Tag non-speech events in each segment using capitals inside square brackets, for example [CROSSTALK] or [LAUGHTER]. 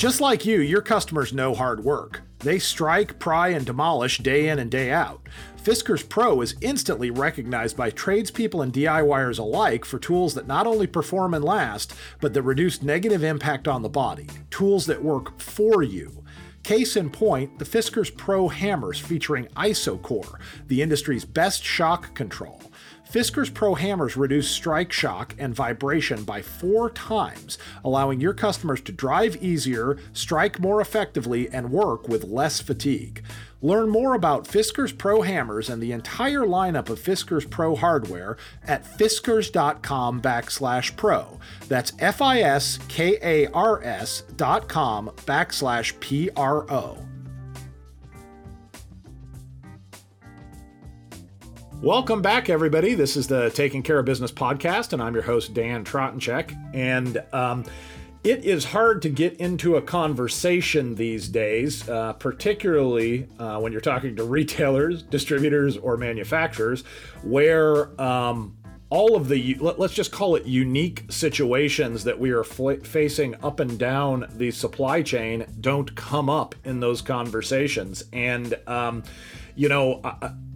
Just like you, your customers know hard work. They strike, pry, and demolish day in and day out. Fiskars Pro is instantly recognized by tradespeople and DIYers alike for tools that not only perform and last, but that reduce negative impact on the body. Tools that work for you. Case in point, the Fiskars Pro hammers featuring IsoCore, the industry's best shock control. Fiskars Pro hammers reduce strike shock and vibration by four times, allowing your customers to drive easier, strike more effectively, and work with less fatigue. Learn more about Fiskars Pro hammers and the entire lineup of Fiskars Pro hardware at fiskars.com backslash pro. That's F-I-S-K-A-R-S dot com backslash P-R-O. Welcome back, everybody. This is the Taking Care of Business podcast, and I'm your host, Dan Tratensek. And um, it is hard to get into a conversation these days, uh, particularly uh, when you're talking to retailers, distributors, or manufacturers, where um, all of the let's just call it unique situations that we are f- facing up and down the supply chain don't come up in those conversations and um, you know,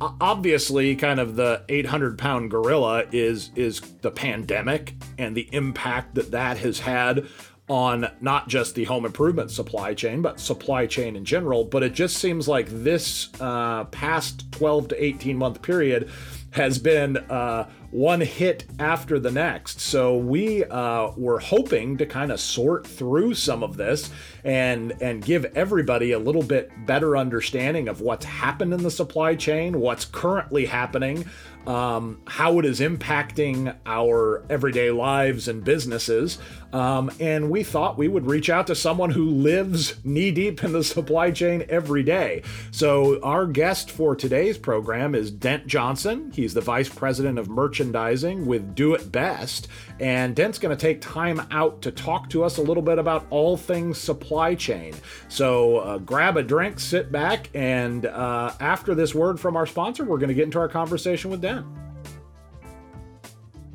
obviously, kind of the 800 pound gorilla is is the pandemic and the impact that that has had on not just the home improvement supply chain, but supply chain in general. But it just seems like this uh, past 12 to 18 month period has been uh, one hit after the next. So we uh, were hoping to kind of sort through some of this and and give everybody a little bit better understanding of what's happened in the supply chain, what's currently happening, um, how it is impacting our everyday lives and businesses. Um, and we thought we would reach out to someone who lives knee deep in the supply chain every day. So, our guest for today's program is Dent Johnson. He's the Vice President of Merchandising with Do It Best. And Dent's going to take time out to talk to us a little bit about all things supply chain. So, uh, grab a drink, sit back, and uh, after this word from our sponsor, we're going to get into our conversation with Dent.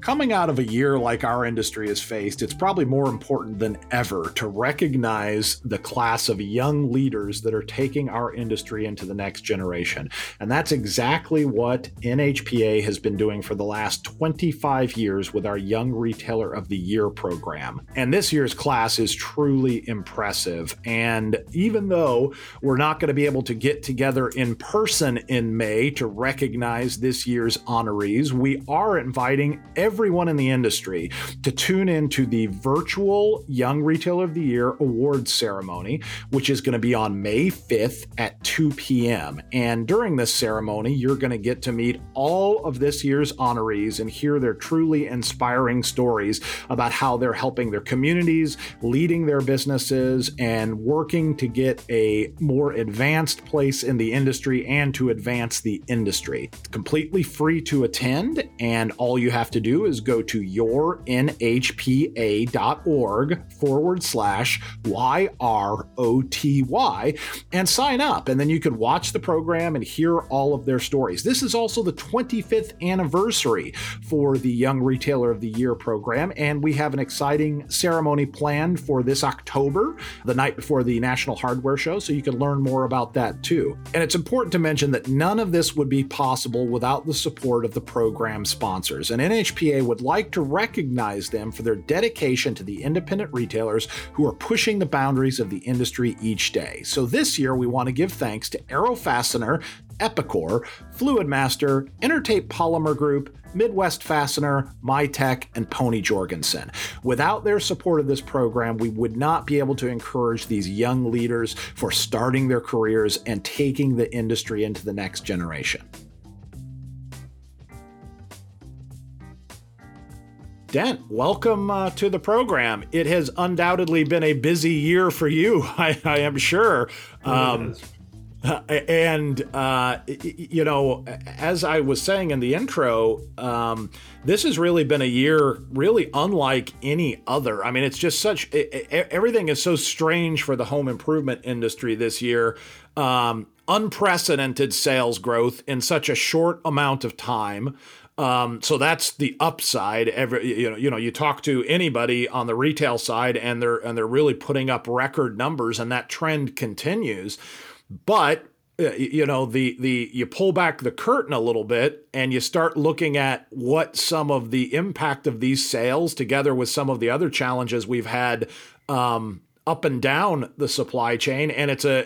Coming out of a year like our industry has faced, it's probably more important than ever to recognize the class of young leaders that are taking our industry into the next generation. And that's exactly what NHPA has been doing for the last 25 years with our Young Retailer of the Year program. And this year's class is truly impressive. And even though we're not going to be able to get together in person in May to recognize this year's honorees, we are inviting every everyone in the industry to tune in to the virtual Young Retailer of the Year awards ceremony, which is going to be on May 5th at 2 p.m. And during this ceremony, you're going to get to meet all of this year's honorees and hear their truly inspiring stories about how they're helping their communities, leading their businesses, and working to get a more advanced place in the industry and to advance the industry. It's completely free to attend, and all you have to do is go to yournhpa.org forward slash YROTY and sign up. And then you can watch the program and hear all of their stories. This is also the 25th anniversary for the Young Retailer of the Year program. And we have an exciting ceremony planned for this October, the night before the National Hardware Show. So you can learn more about that too. And it's important to mention that none of this would be possible without the support of the program sponsors. And NHPA would like to recognize them for their dedication to the independent retailers who are pushing the boundaries of the industry each day. So this year, we want to give thanks to Arrow Fastener, Epicor, Fluidmaster, Intertape Polymer Group, Midwest Fastener, Mytech, and Pony Jorgensen. Without their support of this program, we would not be able to encourage these young leaders for starting their careers and taking the industry into the next generation. Dent, welcome uh, to the program. It has undoubtedly been a busy year for you, [LAUGHS] I, I am sure. Um, [LAUGHS] and uh, you know, as I was saying in the intro, um, this has really been a year really unlike any other. I mean, it's just such everything is so strange for the home improvement industry this year. Um, unprecedented sales growth in such a short amount of time Um, so that's the upside. Every you know, you know, you talk to anybody on the retail side, and they're and they're really putting up record numbers, and that trend continues. But uh, you know the the you pull back the curtain a little bit and you start looking at what some of the impact of these sales together with some of the other challenges we've had um, up and down the supply chain, and it's a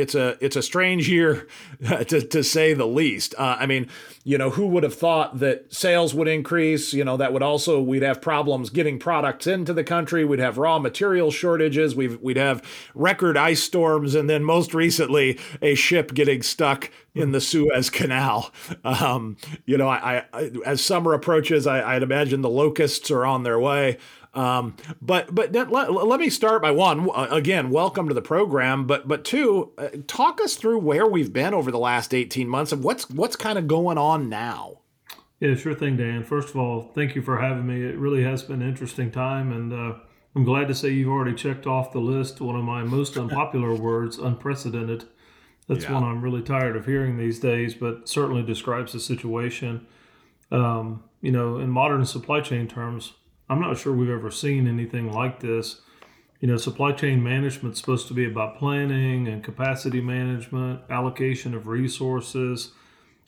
it's a it's a strange year [LAUGHS] to, to say the least. Uh, I mean, you know, who would have thought that sales would increase? You know, that would also we'd have problems getting products into the country. We'd have raw material shortages. We've we'd have record ice storms, and then most recently a ship getting stuck in the Suez Canal. Um, you know, I, I, as summer approaches, I, I'd imagine the locusts are on their way. Um, but but let, let, me start by one again. Welcome to the program. But but two, uh, talk us through where we've been over the last eighteen months and what's what's kind of going on now. Yeah, sure thing, Dan. First of all, thank you for having me. It really has been an interesting time, and uh, I'm glad to say you've already checked off the list one of my most unpopular [LAUGHS] words, unprecedented. That's yeah. one I'm really tired of hearing these days, but certainly describes the situation. Um, you know, in modern supply chain terms, I'm not sure we've ever seen anything like this. You know, supply chain management is supposed to be about planning and capacity management, allocation of resources,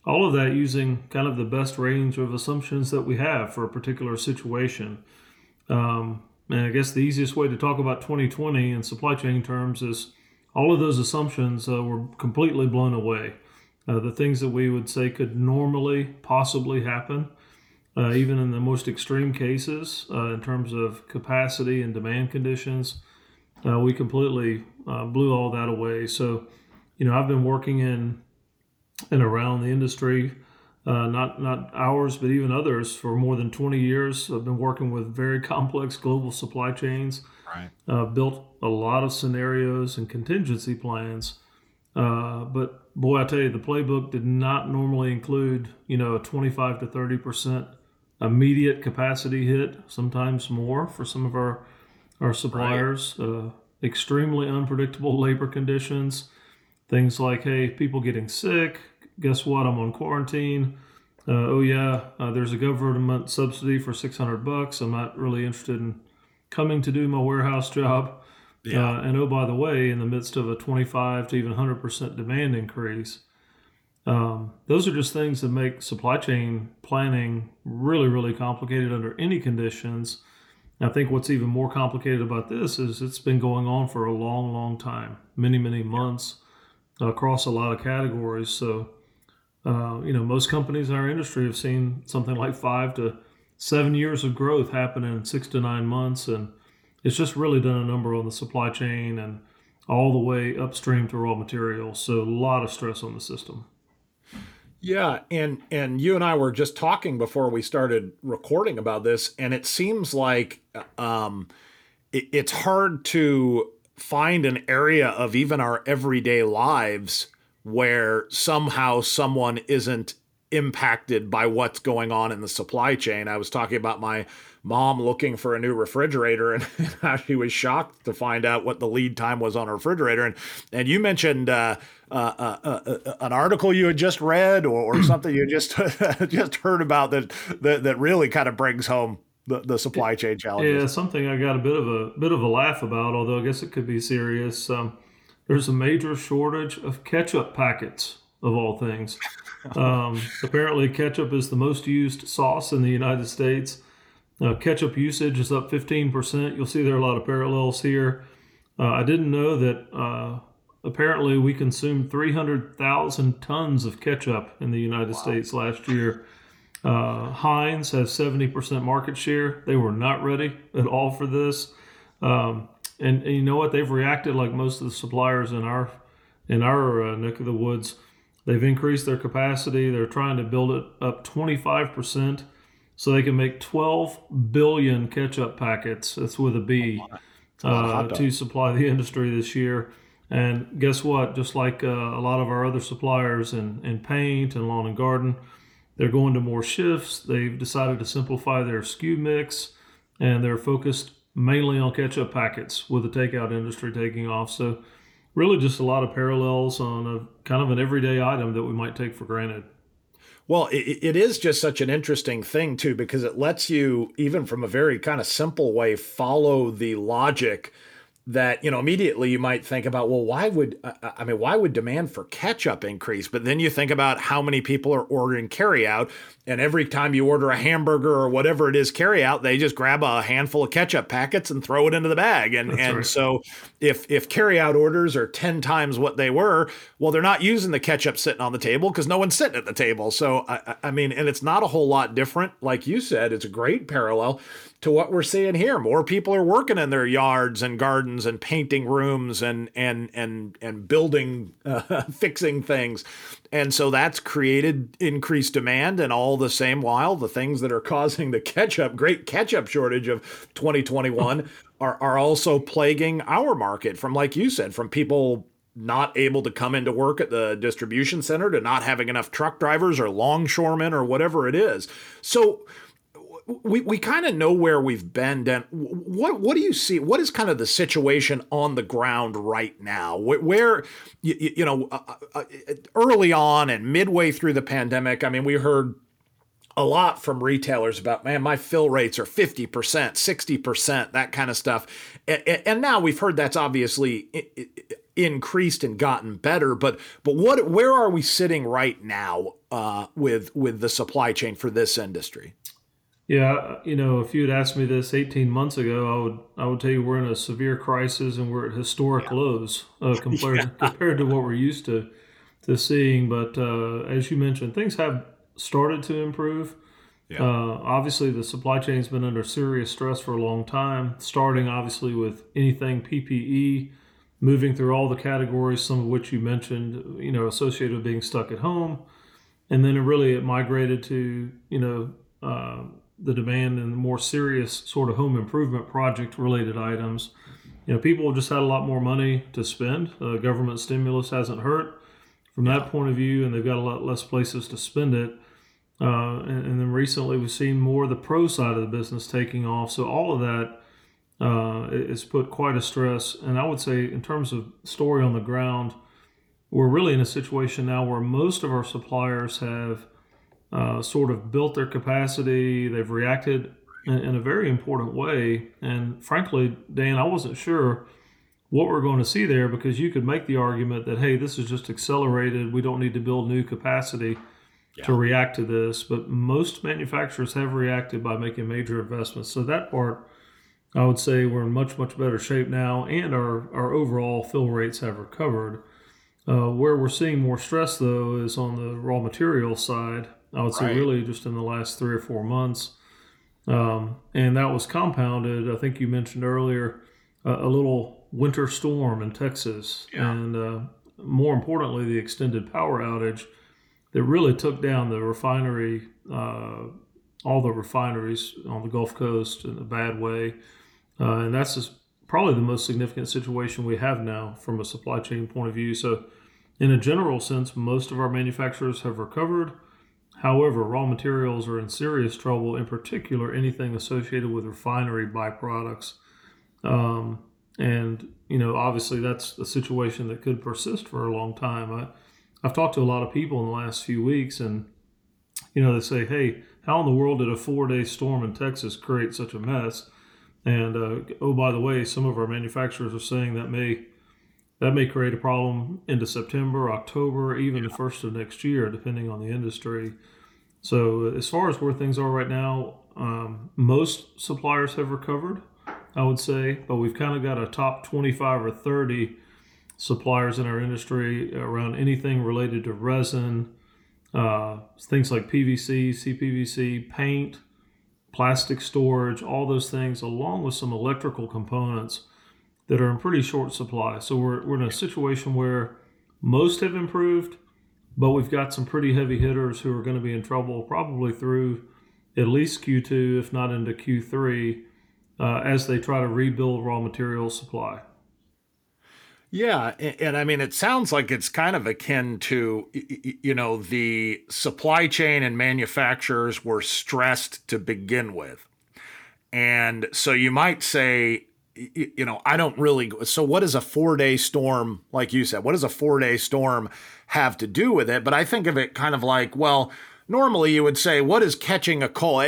all of that using kind of the best range of assumptions that we have for a particular situation. Um, and I guess the easiest way to talk about 2020 in supply chain terms is all of those assumptions uh, were completely blown away. Uh, the things that we would say could normally possibly happen uh, even in the most extreme cases, uh, in terms of capacity and demand conditions, uh, we completely uh, blew all that away. So, you know, I've been working in and around the industry, uh, not not ours, but even others, for more than 20 years. I've been working with very [LAUGHS] complex global supply chains. Right. Uh, built a lot of scenarios and contingency plans. but boy, I tell you, the playbook did not normally include, you know, a 25 to 30 percent immediate capacity hit, sometimes more for some of our our suppliers. Right. Uh, extremely unpredictable labor conditions. Things like, hey, people getting sick. Guess what? I'm on quarantine. Uh, oh yeah, uh, there's a government subsidy for 600 bucks. I'm not really interested in coming to do my warehouse [LAUGHS] job. Yeah. Uh, and oh, by the way, in the midst of a 25 to even 100% demand increase, um, those are just things that make supply chain planning really, really complicated under any conditions. I think what's even more complicated about this is it's been going on for a long, long time, many, many months across a lot of categories. So, uh, you know, most companies in our industry have seen something like five to seven years of growth happen in six to nine months. And it's just really done a number on the supply chain and all the way upstream to raw materials. So, a lot of stress on the system. Yeah, and and you and I were just talking before we started recording about this, and it seems like um, it, it's hard to find an area of even our everyday lives where somehow someone isn't impacted by what's going on in the supply chain. I was talking about my mom looking for a new refrigerator and how [LAUGHS] she was shocked to find out what the lead time was on a refrigerator. And and you mentioned uh, uh, uh, uh, uh an article you had just read or, or [CLEARS THROAT] something you just [LAUGHS] just heard about that, that that really kind of brings home the, the supply chain challenges. Yeah, something I got a bit of a bit of a laugh about, although I guess it could be serious. Um, there's a major shortage of ketchup packets of all things. [LAUGHS] Um, apparently, ketchup is the most used sauce in the United States. Uh, ketchup usage is up 15%. You'll see there are a lot of parallels here. Uh, I didn't know that uh, apparently we consumed 300,000 tons of ketchup in the United wow. States last year. Uh, Heinz has 70% market share. They were not ready at all for this. Um, and, and, you know what? They've reacted like most of the suppliers in our in our uh, neck of the woods. They've increased their capacity. They're trying to build it up 25% so they can make 12 billion ketchup packets. That's with a B uh, to supply the industry this year. And guess what? Just like uh, a lot of our other suppliers in, in paint and lawn and garden, they're going to more shifts. They've decided to simplify their SKU mix and they're focused mainly on ketchup packets with the takeout industry taking off. So, really, just a lot of parallels on a kind of an everyday item that we might take for granted. Well, it, it is just such an interesting thing, too, because it lets you, even from a very kind of simple way, follow the logic that you know immediately you might think about well why would uh, uh, i mean why would demand for ketchup increase? But then you think about how many people are ordering carry out and every time you order a hamburger or whatever it is carry out they just grab a handful of ketchup packets and throw it into the bag. And That's and right. so if if carry out orders are 10 times what they were well they're not using the ketchup sitting on the table because no one's sitting at the table. So I, I mean and it's not a whole lot different. Like you said it's a great parallel to what we're seeing here. More people are working in their yards and gardens and painting rooms and and and and building, [LAUGHS] uh, fixing things, and so that's created increased demand. And all the same while, the things that are causing the [LAUGHS] ketchup, great ketchup shortage of 2021, [LAUGHS] are are also plaguing our market. From like you said, from people not able to come into work at the distribution center to not having enough truck drivers or longshoremen or whatever it is. So we, we kind of know where we've been. And what what do you see? What is kind of the situation on the ground right now? Where, where you, you, know, uh, uh, uh, early on and midway through the pandemic, I mean, we heard a lot from retailers about man my fill rates are 50% 60% that kind of stuff and, and now we've heard that's obviously increased and gotten better but but what where are we sitting right now uh, with with the supply chain for this industry yeah, you know, if you had asked me this 18 months ago, I would I would tell you we're in a severe crisis and we're at historic yeah. lows uh, [LAUGHS] compared yeah. compared to what we're used to to seeing. But uh, as you mentioned, things have started to improve. Yeah. Uh, obviously, the supply chain's been under serious stress for a long time. Starting obviously with anything PPE, moving through all the categories, some of which you mentioned, you know, associated with being stuck at home, and then it really it migrated to you know uh, the demand and the more serious sort of home improvement project related items. You know, people have just had a lot more money to spend. Uh, government stimulus hasn't hurt from that point of view, and they've got a lot less places to spend it. Uh, and, and, then recently, we've seen more of the pro side of the business taking off. So all of that uh, is put quite a stress. And I would say, in terms of story on the ground, we're really in a situation now where most of our suppliers have uh, sort of built their capacity. They've reacted in, in, a very important way. And frankly, Dan, I wasn't sure what we're going to see there because you could make the argument that, hey, this is just accelerated. We don't need to build new capacity yeah. to react to this. But most manufacturers have reacted by making major investments. So that part, I would say we're in much, much better shape now, and our, our overall fill rates have recovered. Uh, where we're seeing more stress, though, is on the raw material side. I would say really just in the last three or four months. Um, and that was compounded, I think you mentioned earlier, uh, a little winter storm in Texas. Yeah. And uh, more importantly, the extended power outage that really took down the refinery, uh, all the refineries on the Gulf Coast in a bad way. Uh, and that's just probably the most significant situation we have now from a supply chain point of view. So, in a general sense, most of our manufacturers have recovered. However, raw materials are in serious trouble, in particular, anything associated with refinery byproducts. Um, and, you know, obviously that's a situation that could persist for a long time. I, I've talked to a lot of people in the last few weeks, and, you know, they say, hey, how in the world did a four day storm in Texas create such a mess? And, uh, oh, by the way, some of our manufacturers are saying that may that may create a problem into September, October, even the first of next year, depending on the industry. So, as far as where things are right now, um, most suppliers have recovered, I would say, but we've kind of got a top 25 or 30 suppliers in our industry around anything related to resin, uh, things like PVC, CPVC, paint, plastic storage, all those things, along with some electrical components that are in pretty short supply. So we're, we're in a situation where most have improved, but we've got some pretty heavy hitters who are going to be in trouble probably through at least Q2, if not into Q3, uh, as they try to rebuild raw material supply. Yeah, and, I mean, it sounds like it's kind of akin to, you know, the supply chain and manufacturers were stressed to begin with. And so you might say, you know, I don't really. So, what is a four day storm, like you said, what is a four day storm have to do with it? But I think of it kind of like, well, normally you would say, "What is catching a cold?"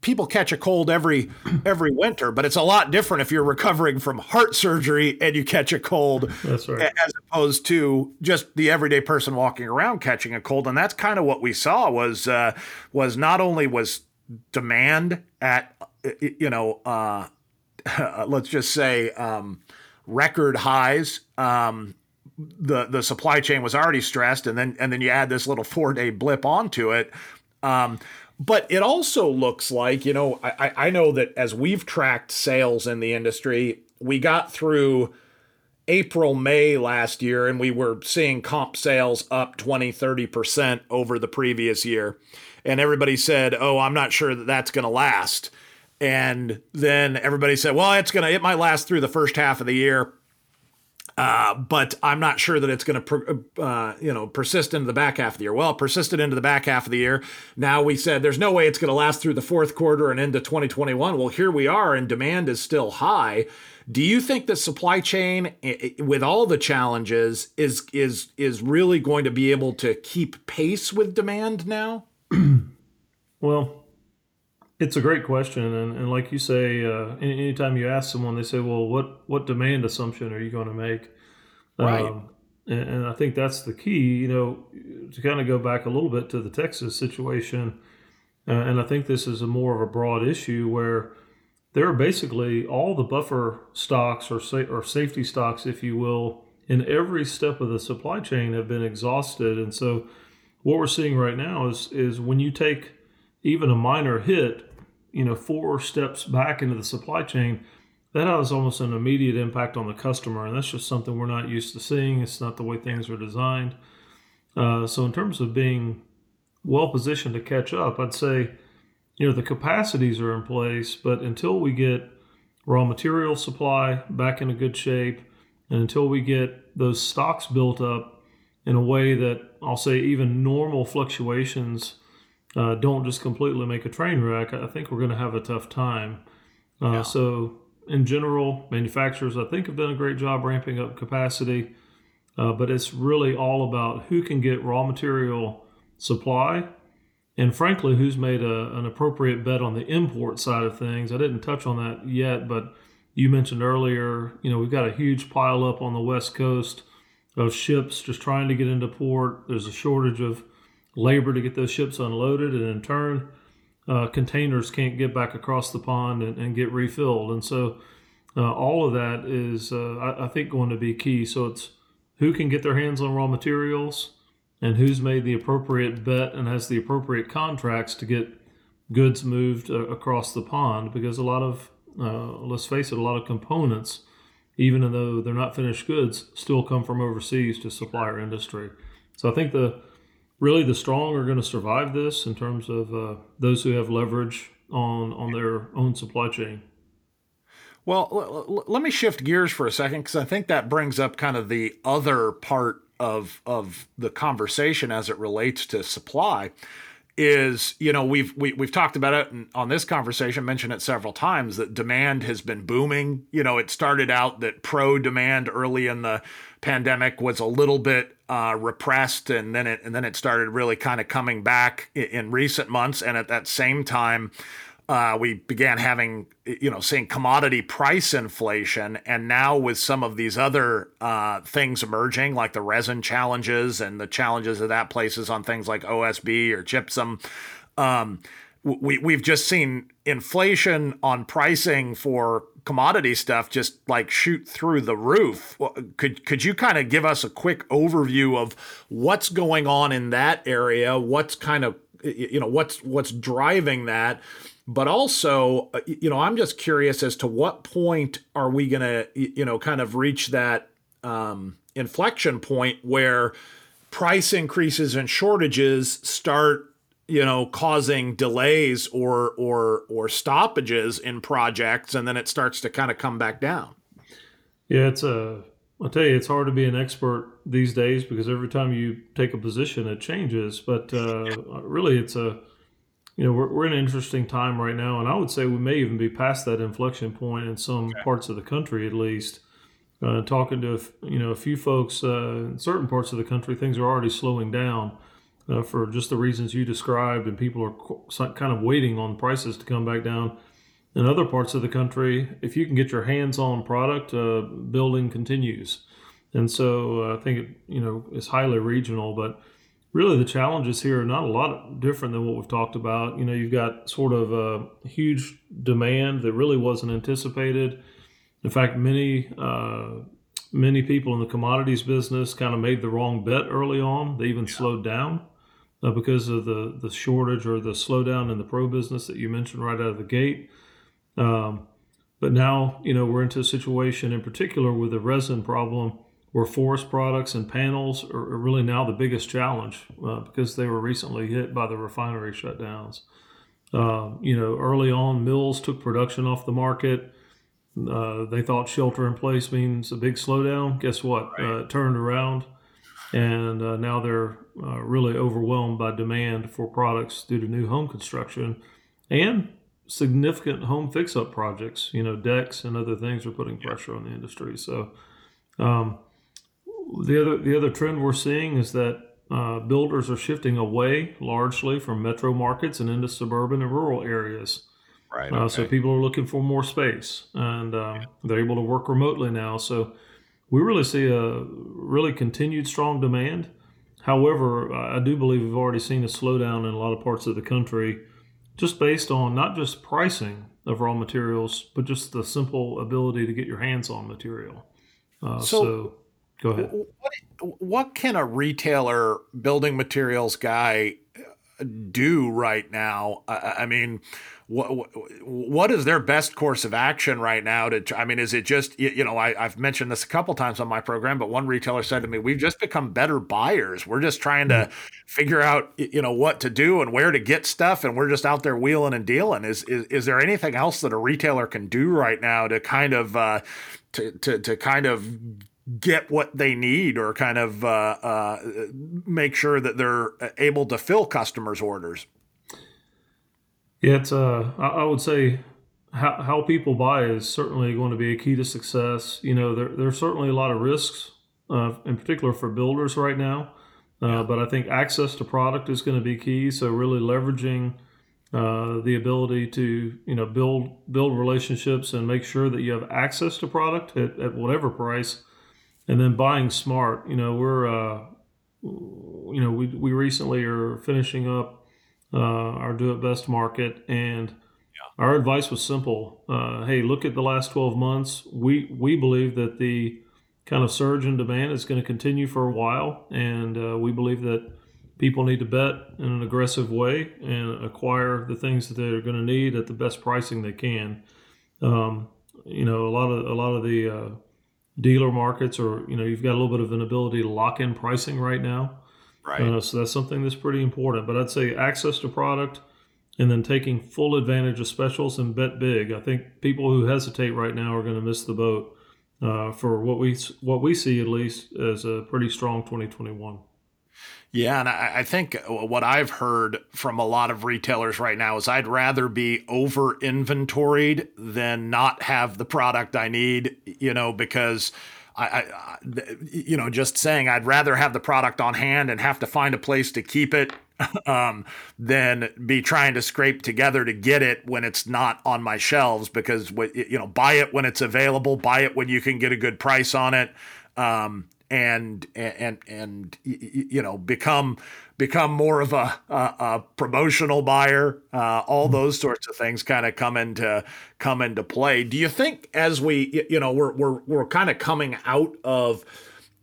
People catch a cold every [CLEARS THROAT] every winter, but it's a lot different if you're recovering from heart surgery and you catch a cold, [LAUGHS] right. as opposed to just the everyday person walking around catching a cold. And that's kind of what we saw was uh, was not only was demand at you know uh, [LAUGHS] let's just say um, record highs. Um, the the supply chain was already stressed, and then and then you add this little four day blip onto it. Um, but it also looks like you know I, I know that as we've tracked sales in the industry, we got through April, May last year, and we were seeing comp sales up 20, 30% over the previous year. And everybody said, oh, I'm not sure that that's going to last. And then everybody said, well, it's going to, it might last through the first half of the year. Uh, but I'm not sure that it's going to, uh, you know, persist into the back half of the year. Well, it persisted into the back half of the year. Now we said there's no way it's going to last through the fourth quarter and into 2021. Well, here we are, and demand is still high. Do you think the supply chain, with all the challenges, is is is really going to be able to keep pace with demand now? [CLEARS THROAT] well, it's a great question, and, and like you say, uh, anytime you ask someone, they say, "Well, what what demand assumption are you going to make?" Right. Um, and, and, I think that's the key. You know, to kind of go back a little bit to the Texas situation, uh, and I think this is a more of a broad issue where there are basically all the buffer stocks or sa- or safety stocks, if you will, in every step of the supply chain have been exhausted, and so what we're seeing right now is is when you take even a minor hit you know four steps back into the supply chain that has almost an immediate impact on the customer and that's just something we're not used to seeing. It's not the way things are designed. Uh, so in terms of being well positioned to catch up i'd say you know the capacities are in place but until we get raw material supply back in a good shape and until we get those stocks built up in a way that i'll say even normal fluctuations uh, don't just completely make a train wreck, I think we're going to have a tough time. Uh, yeah. So, in general, manufacturers, I think, have done a great job ramping up capacity, uh, but it's really all about who can get raw material supply and, frankly, who's made a, an appropriate bet on the import side of things. I didn't touch on that yet, but you mentioned earlier, you know, we've got a huge pile up on the West Coast of ships just trying to get into port. There's a shortage of labor to get those ships unloaded, and in turn, uh, containers can't get back across the pond and, and get refilled. And so, uh, all of that is, uh, I, I, think, going to be key. So it's who can get their hands on raw materials, and who's made the appropriate bet and has the appropriate contracts to get goods moved uh, across the pond. Because a lot of, uh, let's face it, a lot of components, even though they're not finished goods, still come from overseas to supply our industry. So I think the really the strong are going to survive this in terms of uh, those who have leverage on on their own supply chain. Well, l- l- let me shift gears for a second because I think that brings up kind of the other part of of the conversation as it relates to supply. Is you know we've we, have we have talked about it on this conversation, mentioned it several times that demand has been booming. You know, it started out that pro demand early in the pandemic was a little bit uh, repressed, and then it and then it started really kind of coming back in, in recent months. And at that same time, uh, we began having you know seeing commodity price inflation, and now with some of these other uh, things emerging, like the resin challenges and the challenges that that places on things like OSB or gypsum. Um, we we've just seen inflation on pricing for commodity stuff just like shoot through the roof. Could could you kind of give us a quick overview of what's going on in that area? What's kind of you know what's what's driving that? But also, uh, you know, I'm just curious as to what point are we going to you know kind of reach that um, inflection point where price increases and shortages start you know causing delays or or or stoppages in projects and then it starts to kind of come back down? Yeah it's a i'll tell you it's hard to be an expert these days because every time you take a position it changes but uh, really it's a you know we're, we're in an interesting time right now and i would say we may even be past that inflection point in some okay. parts of the country at least uh, talking to you know a few folks uh, in certain parts of the country things are already slowing down uh, for just the reasons you described, and people are kind of waiting on prices to come back down. In other parts of the country, if you can get your hands on product, uh, building continues. And so uh, I think it, you know it's highly regional, but really the challenges here are not a lot different than what we've talked about. You know, you've got sort of a huge demand that really wasn't anticipated. In fact, many uh, many people in the commodities business kind of made the wrong bet early on. They even slowed down uh, because of the the shortage or the slowdown in the pro business that you mentioned right out of the gate. Um, but now, you know, we're into a situation in particular with the resin problem where forest products and panels are, really now the biggest challenge uh, because they were recently hit by the refinery shutdowns. Uh, you know, early on, mills took production off the market. Uh, they thought shelter in place means a big slowdown. Guess what? Right. Uh, it turned around, and uh, now they're uh, really overwhelmed by demand for products due to new home construction and significant home fix-up projects. You know, decks and other things are putting pressure on the industry. So. Um, the other the other trend we're seeing is that uh, builders are shifting away largely from metro markets and into suburban and rural areas. Right. Uh, So people are looking for more space, and um, they're able to work remotely now. So we really see a really continued strong demand. However, I do believe we've already seen a slowdown in a lot of parts of the country, just based on not just pricing of raw materials, but just the simple ability to get your hands on material. Uh, so, so Go ahead. What, what can a retailer building materials guy do right now? I, I mean, what what is their best course of action right now? To I mean, is it just you know I, have mentioned this a couple times on my program, but one retailer said to me, "We've just become better buyers. We're just trying to mm-hmm. figure out you know what to do and where to get stuff, and we're just out there wheeling and dealing." Is is, is there anything else that a retailer can do right now to kind of uh, to, to to kind of get what they need or kind of uh, uh, make sure that they're able to fill customers' orders? Yeah, it's. Uh, I would say how, how people buy is certainly going to be a key to success. You know, there, there's certainly a lot of risks, uh, in particular for builders right now. Uh, but I think access to product is going to be key. So really leveraging uh, the ability to you know build build relationships and make sure that you have access to product at, at whatever price and then buying smart. You know, we're uh, you know we we recently are finishing up uh, our do it best market, and yeah. our advice was simple. Uh, hey, look at the last twelve months. We we believe that the kind of surge in demand is going to continue for a while, and uh, we believe that people need to bet in an aggressive way and acquire the things that they're going to need at the best pricing they can. Um, you know, a lot of a lot of the uh, dealer markets or you know you've got a little bit of an ability to lock in pricing right now. Right. Uh, so that's something that's pretty important but i'd say access to product and then taking full advantage of specials and bet big. I think people who hesitate right now are going to miss the boat uh, for what we what we see at least as a pretty strong 2021 yeah, and I, I, think what I've heard from a lot of retailers right now is I'd rather be over inventoried than not have the product I need, you know, because I, I, you know, just saying I'd rather have the product on hand and have to find a place to keep it [LAUGHS] um, than be trying to scrape together to get it when it's not on my shelves because, you know, buy it when it's available, buy it when you can get a good price on it. Um, and and and you know become become more of a, a, a promotional buyer. Uh, all mm-hmm. those sorts of things kind of come into come into play. Do you think as we you know we're we're we're kind of coming out of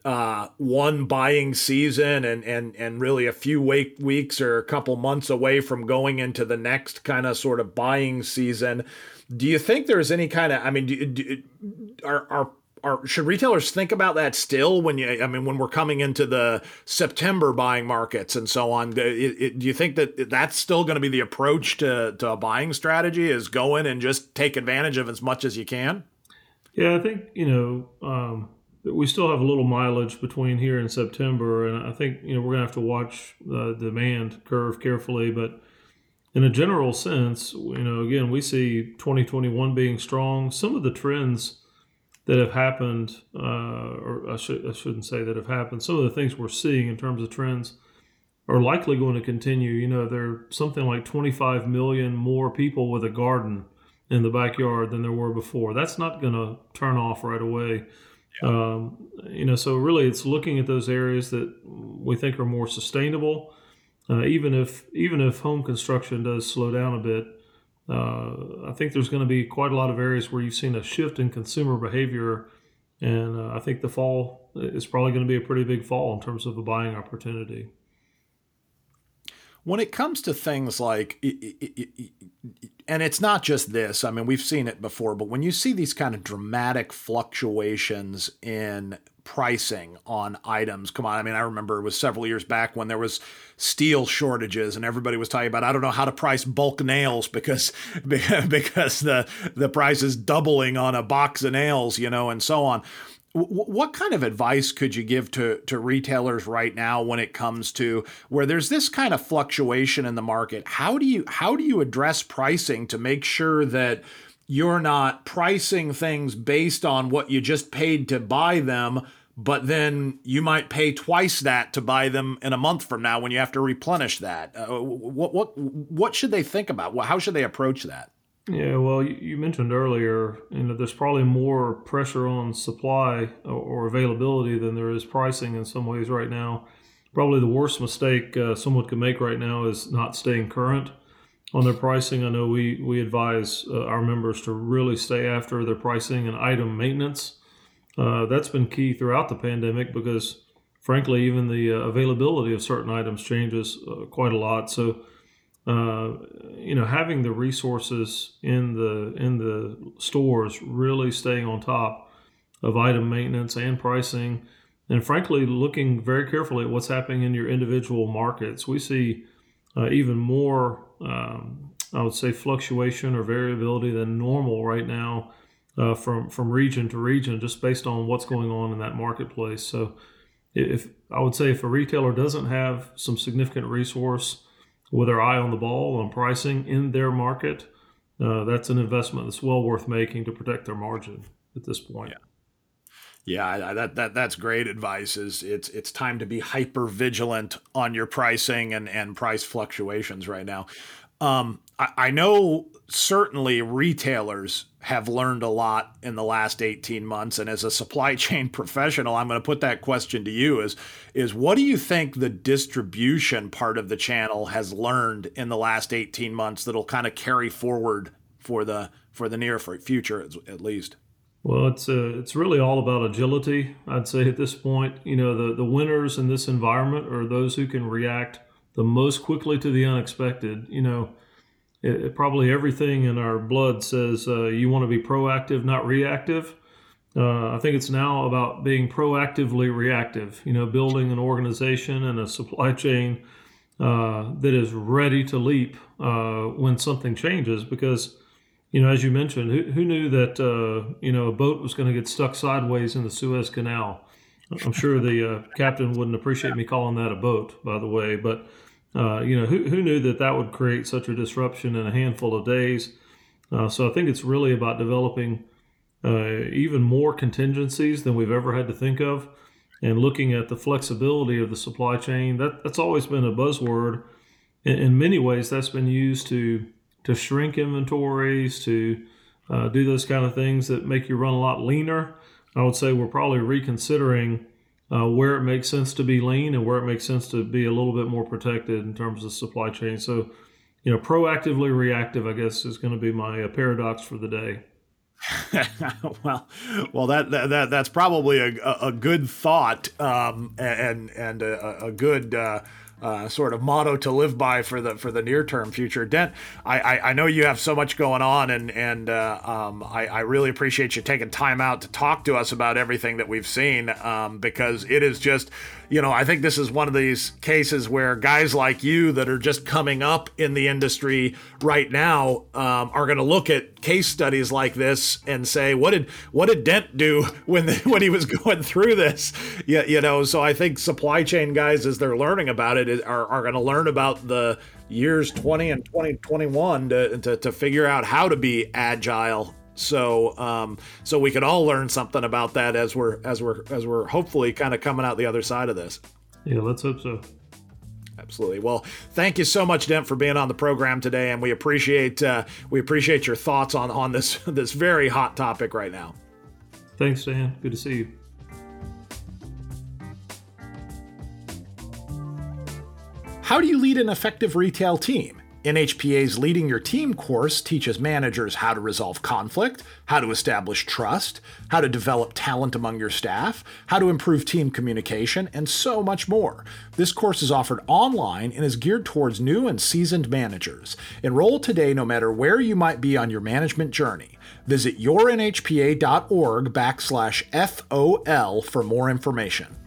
uh, one buying season and and and really a few week, weeks or a couple months away from going into the next kind of sort of buying season. Do you think there's any kind of I mean do, do, are are are should retailers think about that still when you I mean when we're coming into the September buying markets and so on? Do, it, do you think that that's still going to be the approach to to a buying strategy is go in and just take advantage of as much as you can? Yeah I think you know um, we still have a little mileage between here and September and I think you know we're going to have to watch the demand curve carefully but in a general sense you know again we see 2021 being strong. Some of the trends that have happened, uh, or I, should, I shouldn't say that have happened. Some of the things we're seeing in terms of trends are likely going to continue. You know, there are something like 25 million more people with a garden in the backyard than there were before. That's not going to turn off right away. Yeah. Um, you know, so really, it's looking at those areas that we think are more sustainable. Uh, even if even if home construction does slow down a bit, I think there's going to be quite a lot of areas where you've seen a shift in consumer behavior, and uh, I think the fall is probably going to be a pretty big fall in terms of a buying opportunity. When it comes to things like and it's not just this i mean we've seen it before but when you see these kind of dramatic fluctuations in pricing on items come on i mean i remember it was several years back when there was steel shortages and everybody was talking about i don't know how to price bulk nails because [LAUGHS] because the the price is doubling on a box of nails you know and so on what kind of advice could you give to, to retailers right now when it comes to where there's this kind of fluctuation in the market? How do you how do you address pricing to make sure that you're not pricing things based on what you just paid to buy them, but then you might pay twice that to buy them in a month from now when you have to replenish that? Uh, what what what should they think about? How should they approach that? Yeah, well, you mentioned earlier, you know, there's probably more pressure on supply or availability than there is pricing in some ways right now. Probably the worst mistake uh, someone could make right now is not staying current on their pricing. I know we we advise uh, our members to really stay after their pricing and item maintenance. Uh, that's been key throughout the pandemic because, frankly, even the uh, availability of certain items changes uh, quite a lot. So uh, you know, having the resources in the in the stores, really staying on top of item maintenance and pricing, and frankly, looking very carefully at what's happening in your individual markets. We see uh, even more, um, I would say, fluctuation or variability than normal right now uh, from from region to region, just based on what's going on in that marketplace. So, if I would say if a retailer doesn't have some significant resource with their eye on the ball on pricing in their market, uh, that's an investment that's well worth making to protect their margin at this point. Yeah. Yeah, that that that's great advice. Is it's it's time to be hyper vigilant on your pricing and and price fluctuations right now. Um, I, I know certainly retailers have learned a lot in the last 18 months and as a supply [LAUGHS] chain professional i'm going to put that question to you is is what do you think the distribution part of the channel has learned in the last 18 months that'll kind of carry forward for the for the near future at least well it's uh, it's really all about agility i'd say at this point you know the the winners in this environment are those who can react the most quickly to the unexpected you know it, it, probably everything in our blood says uh, you want to be proactive, not reactive. Uh, I think it's now about being proactively reactive. You know, building an organization and a supply chain uh, that is ready to leap uh, when something changes. Because, you know, as you mentioned, who, who knew that uh, you know a boat was going to get stuck sideways in the Suez Canal? I'm sure the uh, captain wouldn't appreciate me calling that a boat, by the way, but uh, you know, who, who knew that that would create such a disruption in a handful of days? Uh, so I think it's really about developing uh, even more contingencies than we've ever had to think of, and looking at the flexibility of the supply chain. That that's always been a buzzword. In, in many ways, that's been used to to shrink inventories, to uh, do those kind of things that make you run a lot leaner. I would say we're probably reconsidering uh, where it makes sense to be lean and where it makes sense to be a little bit more protected in terms of supply chain. So, you know, proactively reactive, I guess, is going to be my uh, paradox for the day. [LAUGHS] well, well, that, that that's probably a, a good thought um, and and a, a good uh, uh, sort of motto to live by for the for the near term future. Dent, I, I, I know you have so much going on, and and uh, um, I, I really appreciate you taking time out to talk to us about everything that we've seen um, because it is just you know, I think this is one of these cases where guys like you that are just coming up in the industry right now um, are going to look at case studies like this and say, "What did what did Dent do [LAUGHS] when the, when he was [LAUGHS] going through this?" Yeah, you know. So I think supply chain guys, as they're learning about it, are are going to learn about the years 20 and 2021 to, to, to figure out how to be agile so um, so we can all learn something about that as we're as we're as we're hopefully kind of coming out the other side of this. Yeah, let's hope so. Absolutely. Well, thank you so much, Dent, for being on the program today, and we appreciate uh, we appreciate your thoughts on on this [LAUGHS] this very hot topic right now. Thanks, Dan. Good to see you. How do you lead an effective retail team? NHPA's Leading Your Team course teaches managers how to resolve conflict, how to establish trust, how to develop talent among your staff, how to improve team communication, and so much more. This course is offered online and is geared towards new and seasoned managers. Enroll today no matter where you might be on your management journey. Visit yournhpa.org backslash FOL for more information.